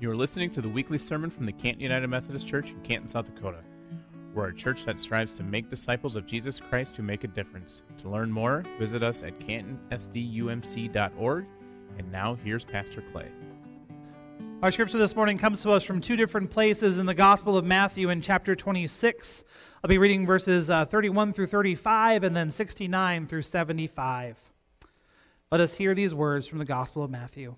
You are listening to the weekly sermon from the Canton United Methodist Church in Canton, South Dakota. We're a church that strives to make disciples of Jesus Christ who make a difference. To learn more, visit us at cantonsdumc.org. And now here's Pastor Clay. Our scripture this morning comes to us from two different places in the Gospel of Matthew in chapter 26. I'll be reading verses uh, 31 through 35 and then 69 through 75. Let us hear these words from the Gospel of Matthew.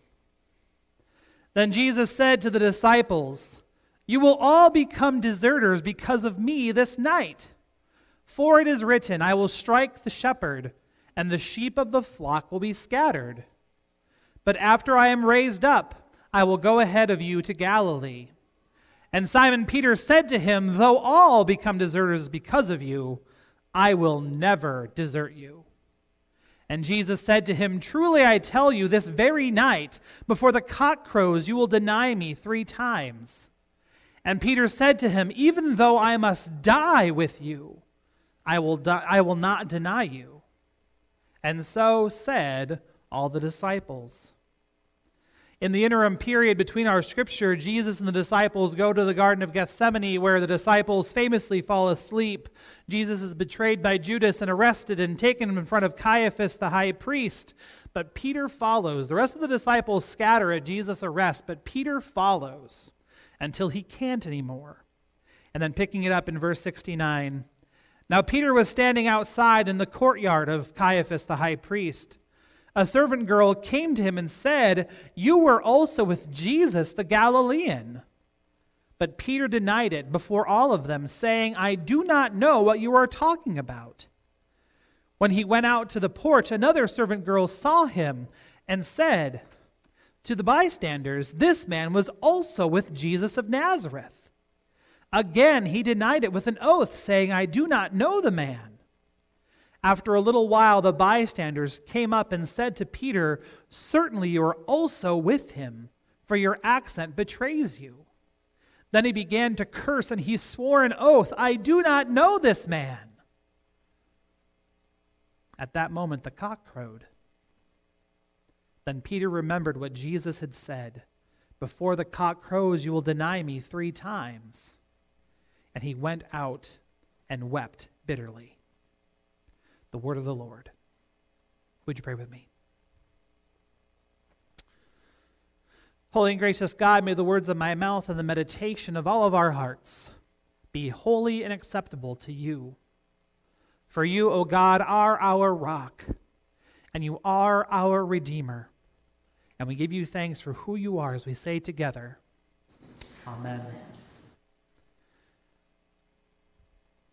Then Jesus said to the disciples, You will all become deserters because of me this night. For it is written, I will strike the shepherd, and the sheep of the flock will be scattered. But after I am raised up, I will go ahead of you to Galilee. And Simon Peter said to him, Though all become deserters because of you, I will never desert you. And Jesus said to him, Truly I tell you, this very night, before the cock crows, you will deny me three times. And Peter said to him, Even though I must die with you, I will, die, I will not deny you. And so said all the disciples. In the interim period between our scripture, Jesus and the disciples go to the Garden of Gethsemane where the disciples famously fall asleep. Jesus is betrayed by Judas and arrested and taken in front of Caiaphas, the high priest. But Peter follows. The rest of the disciples scatter at Jesus' arrest, but Peter follows until he can't anymore. And then picking it up in verse 69 Now Peter was standing outside in the courtyard of Caiaphas, the high priest a servant girl came to him and said, You were also with Jesus the Galilean. But Peter denied it before all of them, saying, I do not know what you are talking about. When he went out to the porch, another servant girl saw him and said to the bystanders, This man was also with Jesus of Nazareth. Again, he denied it with an oath, saying, I do not know the man. After a little while, the bystanders came up and said to Peter, Certainly you are also with him, for your accent betrays you. Then he began to curse, and he swore an oath, I do not know this man. At that moment, the cock crowed. Then Peter remembered what Jesus had said Before the cock crows, you will deny me three times. And he went out and wept bitterly the word of the Lord. Would you pray with me? Holy and gracious God, may the words of my mouth and the meditation of all of our hearts be holy and acceptable to you. For you, O God, are our rock, and you are our Redeemer. And we give you thanks for who you are as we say together, Amen.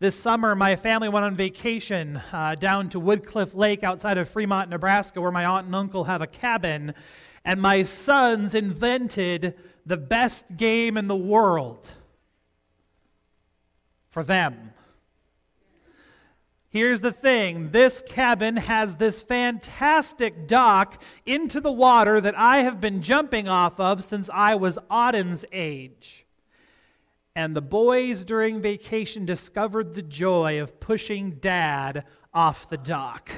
This summer, my family went on vacation uh, down to Woodcliff Lake outside of Fremont, Nebraska, where my aunt and uncle have a cabin. And my sons invented the best game in the world for them. Here's the thing this cabin has this fantastic dock into the water that I have been jumping off of since I was Auden's age. And the boys during vacation discovered the joy of pushing dad off the dock.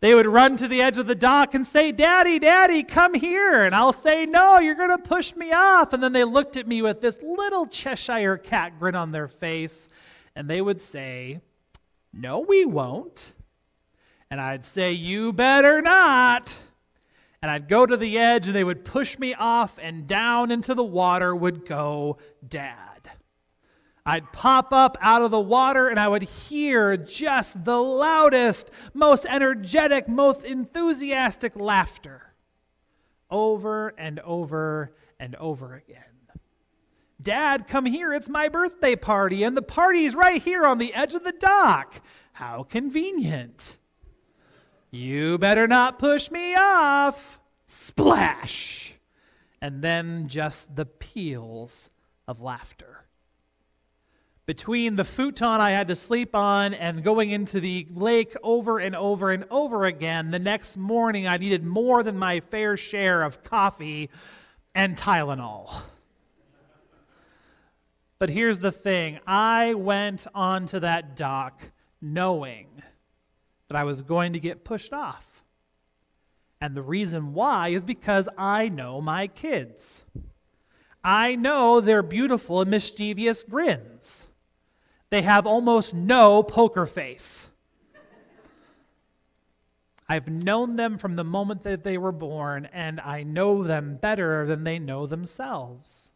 They would run to the edge of the dock and say, Daddy, Daddy, come here. And I'll say, No, you're going to push me off. And then they looked at me with this little Cheshire cat grin on their face. And they would say, No, we won't. And I'd say, You better not and I'd go to the edge and they would push me off, and down into the water would go Dad. I'd pop up out of the water and I would hear just the loudest, most energetic, most enthusiastic laughter over and over and over again. Dad, come here. It's my birthday party, and the party's right here on the edge of the dock. How convenient. You better not push me off. Splash! And then just the peals of laughter. Between the futon I had to sleep on and going into the lake over and over and over again, the next morning I needed more than my fair share of coffee and Tylenol. But here's the thing I went onto that dock knowing that I was going to get pushed off. And the reason why is because I know my kids. I know their beautiful and mischievous grins. They have almost no poker face. I've known them from the moment that they were born, and I know them better than they know themselves.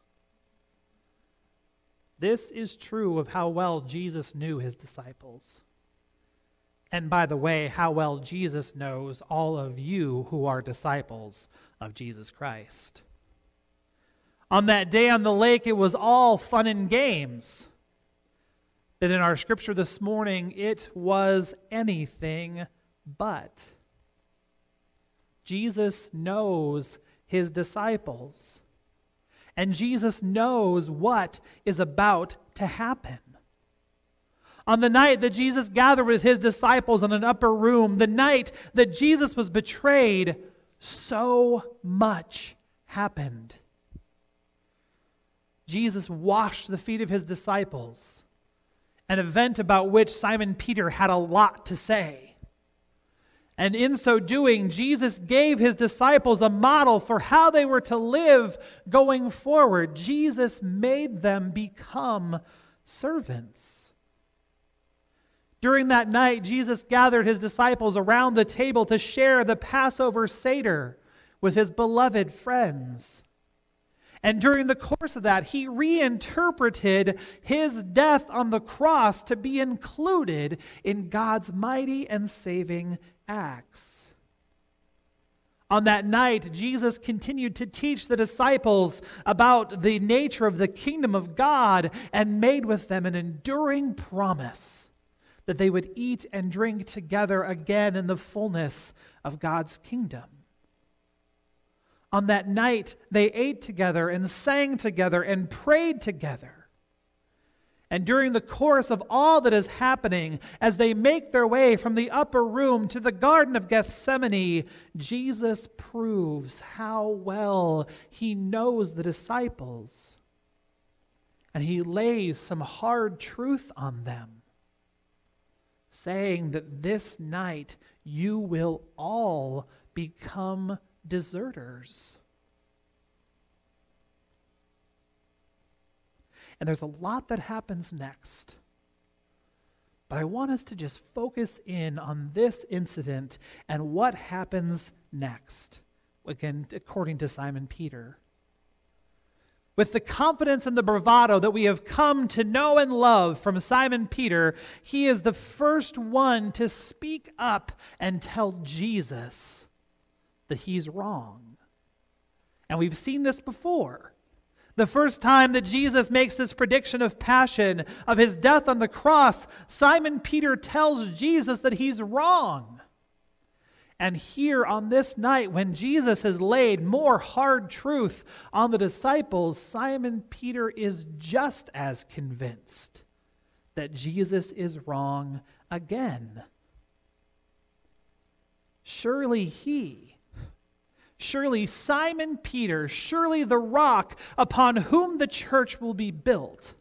This is true of how well Jesus knew his disciples. And by the way, how well Jesus knows all of you who are disciples of Jesus Christ. On that day on the lake, it was all fun and games. But in our scripture this morning, it was anything but. Jesus knows his disciples. And Jesus knows what is about to happen. On the night that Jesus gathered with his disciples in an upper room, the night that Jesus was betrayed, so much happened. Jesus washed the feet of his disciples, an event about which Simon Peter had a lot to say. And in so doing, Jesus gave his disciples a model for how they were to live going forward. Jesus made them become servants. During that night, Jesus gathered his disciples around the table to share the Passover Seder with his beloved friends. And during the course of that, he reinterpreted his death on the cross to be included in God's mighty and saving acts. On that night, Jesus continued to teach the disciples about the nature of the kingdom of God and made with them an enduring promise that they would eat and drink together again in the fullness of God's kingdom. On that night, they ate together and sang together and prayed together. And during the course of all that is happening, as they make their way from the upper room to the Garden of Gethsemane, Jesus proves how well he knows the disciples. And he lays some hard truth on them, saying that this night you will all become deserters. And there's a lot that happens next. But I want us to just focus in on this incident and what happens next. Again, according to Simon Peter. With the confidence and the bravado that we have come to know and love from Simon Peter, he is the first one to speak up and tell Jesus that he's wrong. And we've seen this before. The first time that Jesus makes this prediction of passion, of his death on the cross, Simon Peter tells Jesus that he's wrong. And here on this night, when Jesus has laid more hard truth on the disciples, Simon Peter is just as convinced that Jesus is wrong again. Surely he, Surely Simon Peter, surely the rock upon whom the church will be built,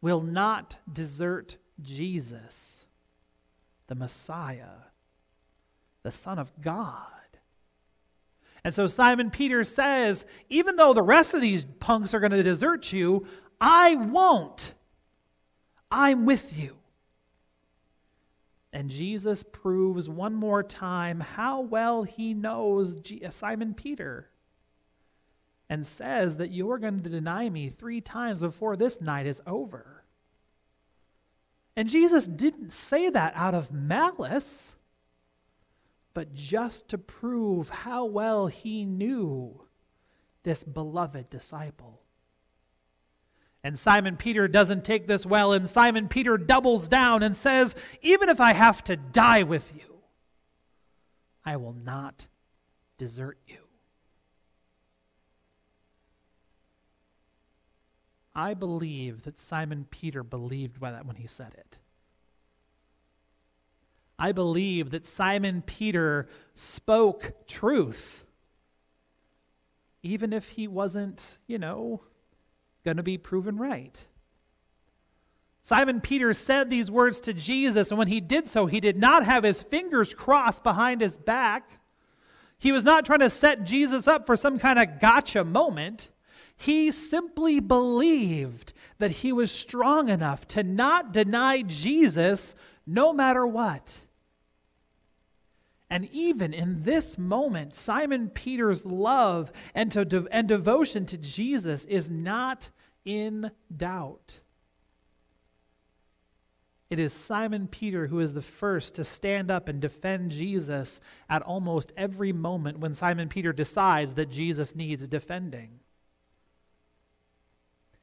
will not desert Jesus, the Messiah, the Son of God. And so Simon Peter says, even though the rest of these punks are going to desert you, I won't. I'm with you. And Jesus proves one more time how well he knows uh, Simon Peter and says that you're going to deny me three times before this night is over. And Jesus didn't say that out of malice, but just to prove how well he knew this beloved disciple. And Simon Peter doesn't take this well, and Simon Peter doubles down and says, Even if I have to die with you, I will not desert you. I believe that Simon Peter believed by that when he said it. I believe that Simon Peter spoke truth, even if he wasn't, you know, going to be proven right. Simon Peter said these words to Jesus, and when he did so, he did not have his fingers crossed behind his back. He was not trying to set Jesus up for some kind of gotcha moment. He simply believed that he was strong enough to not deny Jesus no matter what. And even in this moment, Simon Peter's love and, to, and devotion to Jesus is not in doubt. It is Simon Peter who is the first to stand up and defend Jesus at almost every moment when Simon Peter decides that Jesus needs defending.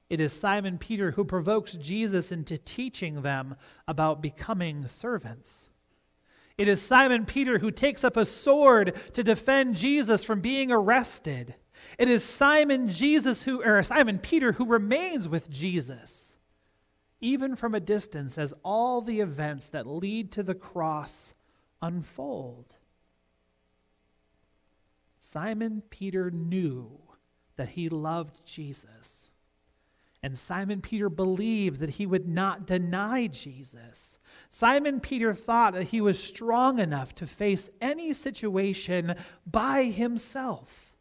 It is Simon Peter who provokes Jesus into teaching them about becoming servants. It is Simon Peter who takes up a sword to defend Jesus from being arrested. It is Simon Jesus who or Simon Peter who remains with Jesus even from a distance as all the events that lead to the cross unfold. Simon Peter knew that he loved Jesus. And Simon Peter believed that he would not deny Jesus. Simon Peter thought that he was strong enough to face any situation by himself.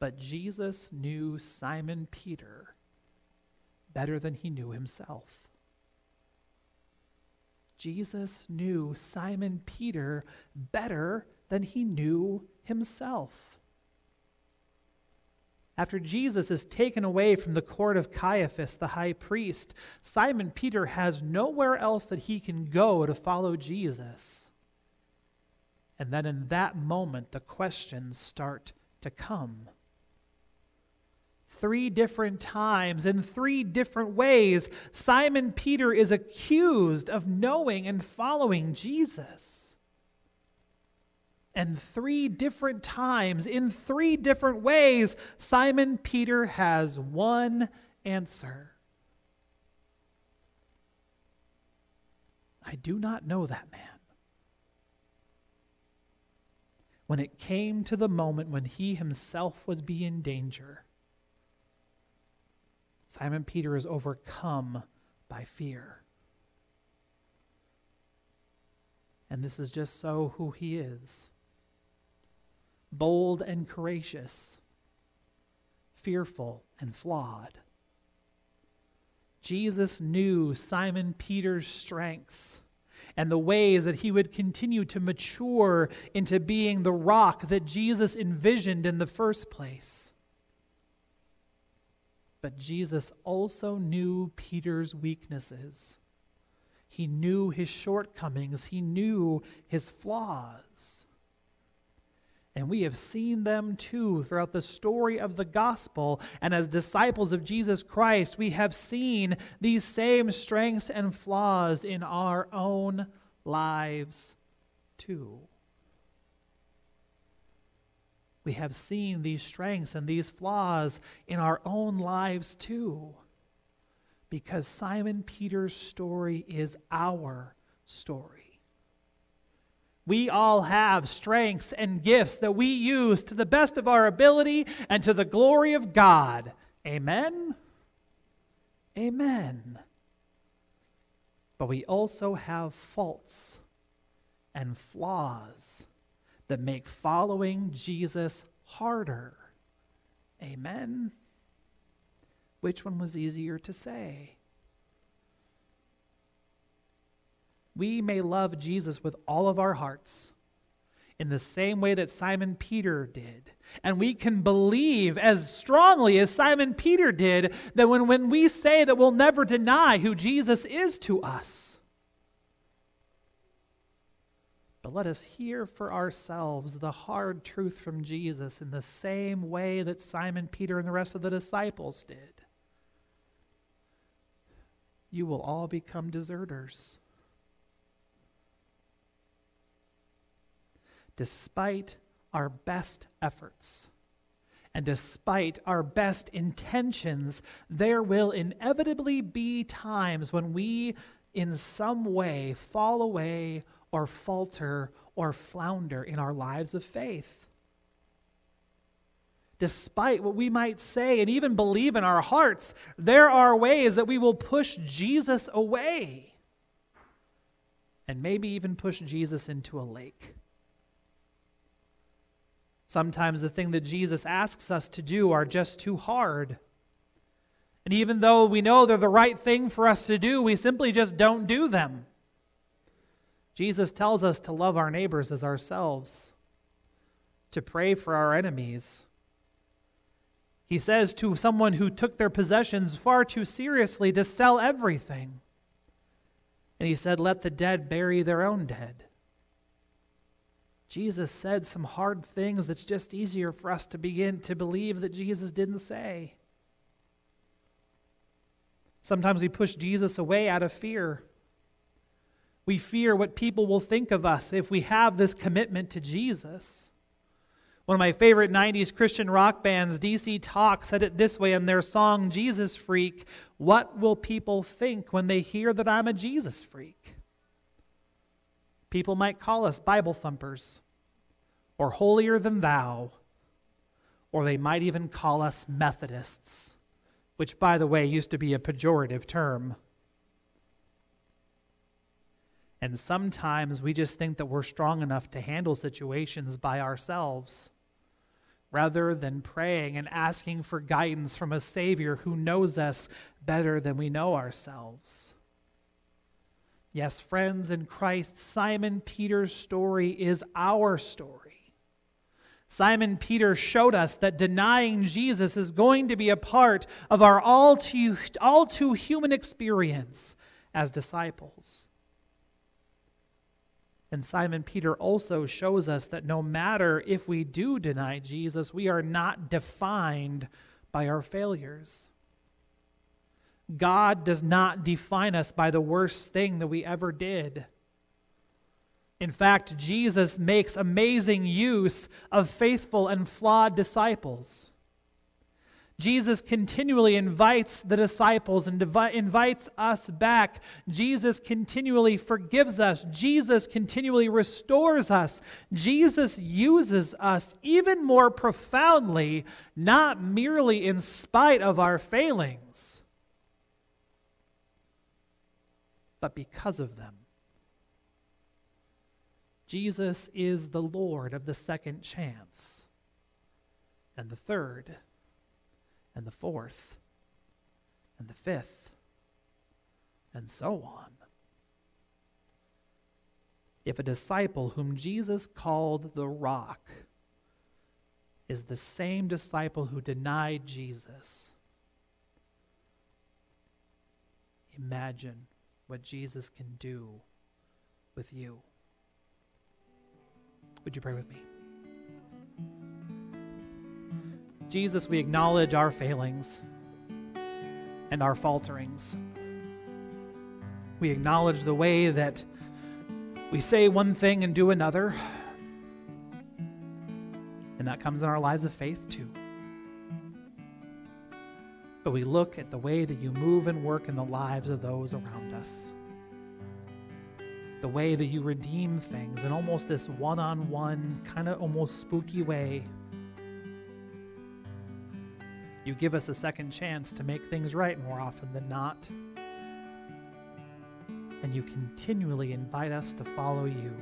But Jesus knew Simon Peter better than he knew himself. Jesus knew Simon Peter better than he knew himself. After Jesus is taken away from the court of Caiaphas, the high priest, Simon Peter has nowhere else that he can go to follow Jesus. And then in that moment, the questions start to come. Three different times, in three different ways, Simon Peter is accused of knowing and following Jesus. And three different times, in three different ways, Simon Peter has one answer I do not know that man. When it came to the moment when he himself would be in danger, Simon Peter is overcome by fear. And this is just so who he is bold and courageous, fearful and flawed. Jesus knew Simon Peter's strengths and the ways that he would continue to mature into being the rock that Jesus envisioned in the first place. But Jesus also knew Peter's weaknesses. He knew his shortcomings. He knew his flaws. And we have seen them too throughout the story of the gospel. And as disciples of Jesus Christ, we have seen these same strengths and flaws in our own lives too. We have seen these strengths and these flaws in our own lives too. Because Simon Peter's story is our story. We all have strengths and gifts that we use to the best of our ability and to the glory of God. Amen? Amen. But we also have faults and flaws that make following Jesus harder. Amen? Which one was easier to say? We may love Jesus with all of our hearts in the same way that Simon Peter did. And we can believe as strongly as Simon Peter did that when, when we say that we'll never deny who Jesus is to us. But let us hear for ourselves the hard truth from Jesus in the same way that Simon Peter and the rest of the disciples did. You will all become deserters. Despite our best efforts and despite our best intentions, there will inevitably be times when we, in some way, fall away or falter or flounder in our lives of faith. Despite what we might say and even believe in our hearts, there are ways that we will push Jesus away. and maybe even push Jesus into a lake. Sometimes the thing that Jesus asks us to do are just too hard. And even though we know they're the right thing for us to do, we simply just don't do them. Jesus tells us to love our neighbors as ourselves, to pray for our enemies. He says to someone who took their possessions far too seriously to sell everything. And he said, Let the dead bury their own dead. Jesus said some hard things that's just easier for us to begin to believe that Jesus didn't say. Sometimes we push Jesus away out of fear. We fear what people will think of us if we have this commitment to Jesus. One of my favorite 90s Christian rock bands, DC Talk, said it this way in their song Jesus Freak What will people think when they hear that I'm a Jesus freak? People might call us Bible thumpers, or holier than thou, or they might even call us Methodists, which, by the way, used to be a pejorative term. And sometimes we just think that we're strong enough to handle situations by ourselves rather than praying and asking for guidance from a Savior who knows us better than we know ourselves. Yes, friends in Christ, Simon Peter's story is our story. Simon Peter showed us that denying Jesus is going to be a part of our all too, all too human experience as disciples. And Simon Peter also shows us that no matter if we do deny Jesus, we are not defined by our failures. God does not define us by the worst thing that we ever did. In fact, Jesus makes amazing use of faithful and flawed disciples. Jesus continually invites the disciples and devi- invites us back. Jesus continually forgives us. Jesus continually restores us. Jesus uses us even more profoundly, not merely in spite of our failings, but because of them. Jesus is the Lord of the second chance and the third and the fourth and the fifth and so on. If a disciple whom Jesus called the rock is the same disciple who denied Jesus, imagine what Jesus can do with you. Would you pray with me? Jesus, we acknowledge our failings and our falterings. We acknowledge the way that we say one thing and do another, and that comes in our lives of faith too. But we look at the way that you move and work in the lives of those around us the way that you redeem things in almost this one on one, kind of almost spooky way. You give us a second chance to make things right more often than not. And you continually invite us to follow you.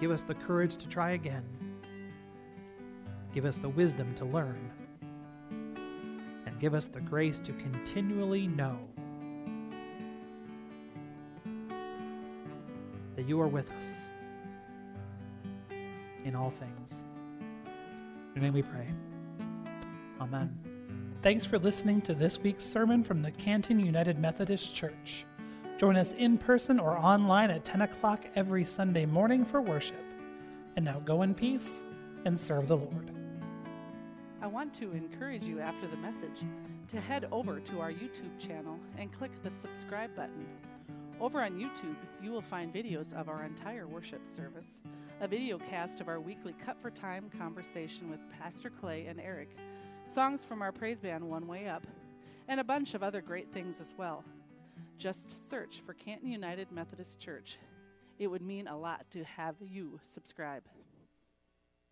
Give us the courage to try again. Give us the wisdom to learn. And give us the grace to continually know that you are with us in all things. In name we pray. Amen. Thanks for listening to this week's sermon from the Canton United Methodist Church. Join us in person or online at 10 o'clock every Sunday morning for worship. And now go in peace and serve the Lord. I want to encourage you after the message to head over to our YouTube channel and click the subscribe button. Over on YouTube, you will find videos of our entire worship service, a video cast of our weekly Cut for Time conversation with Pastor Clay and Eric, songs from our praise band One Way Up, and a bunch of other great things as well. Just search for Canton United Methodist Church. It would mean a lot to have you subscribe.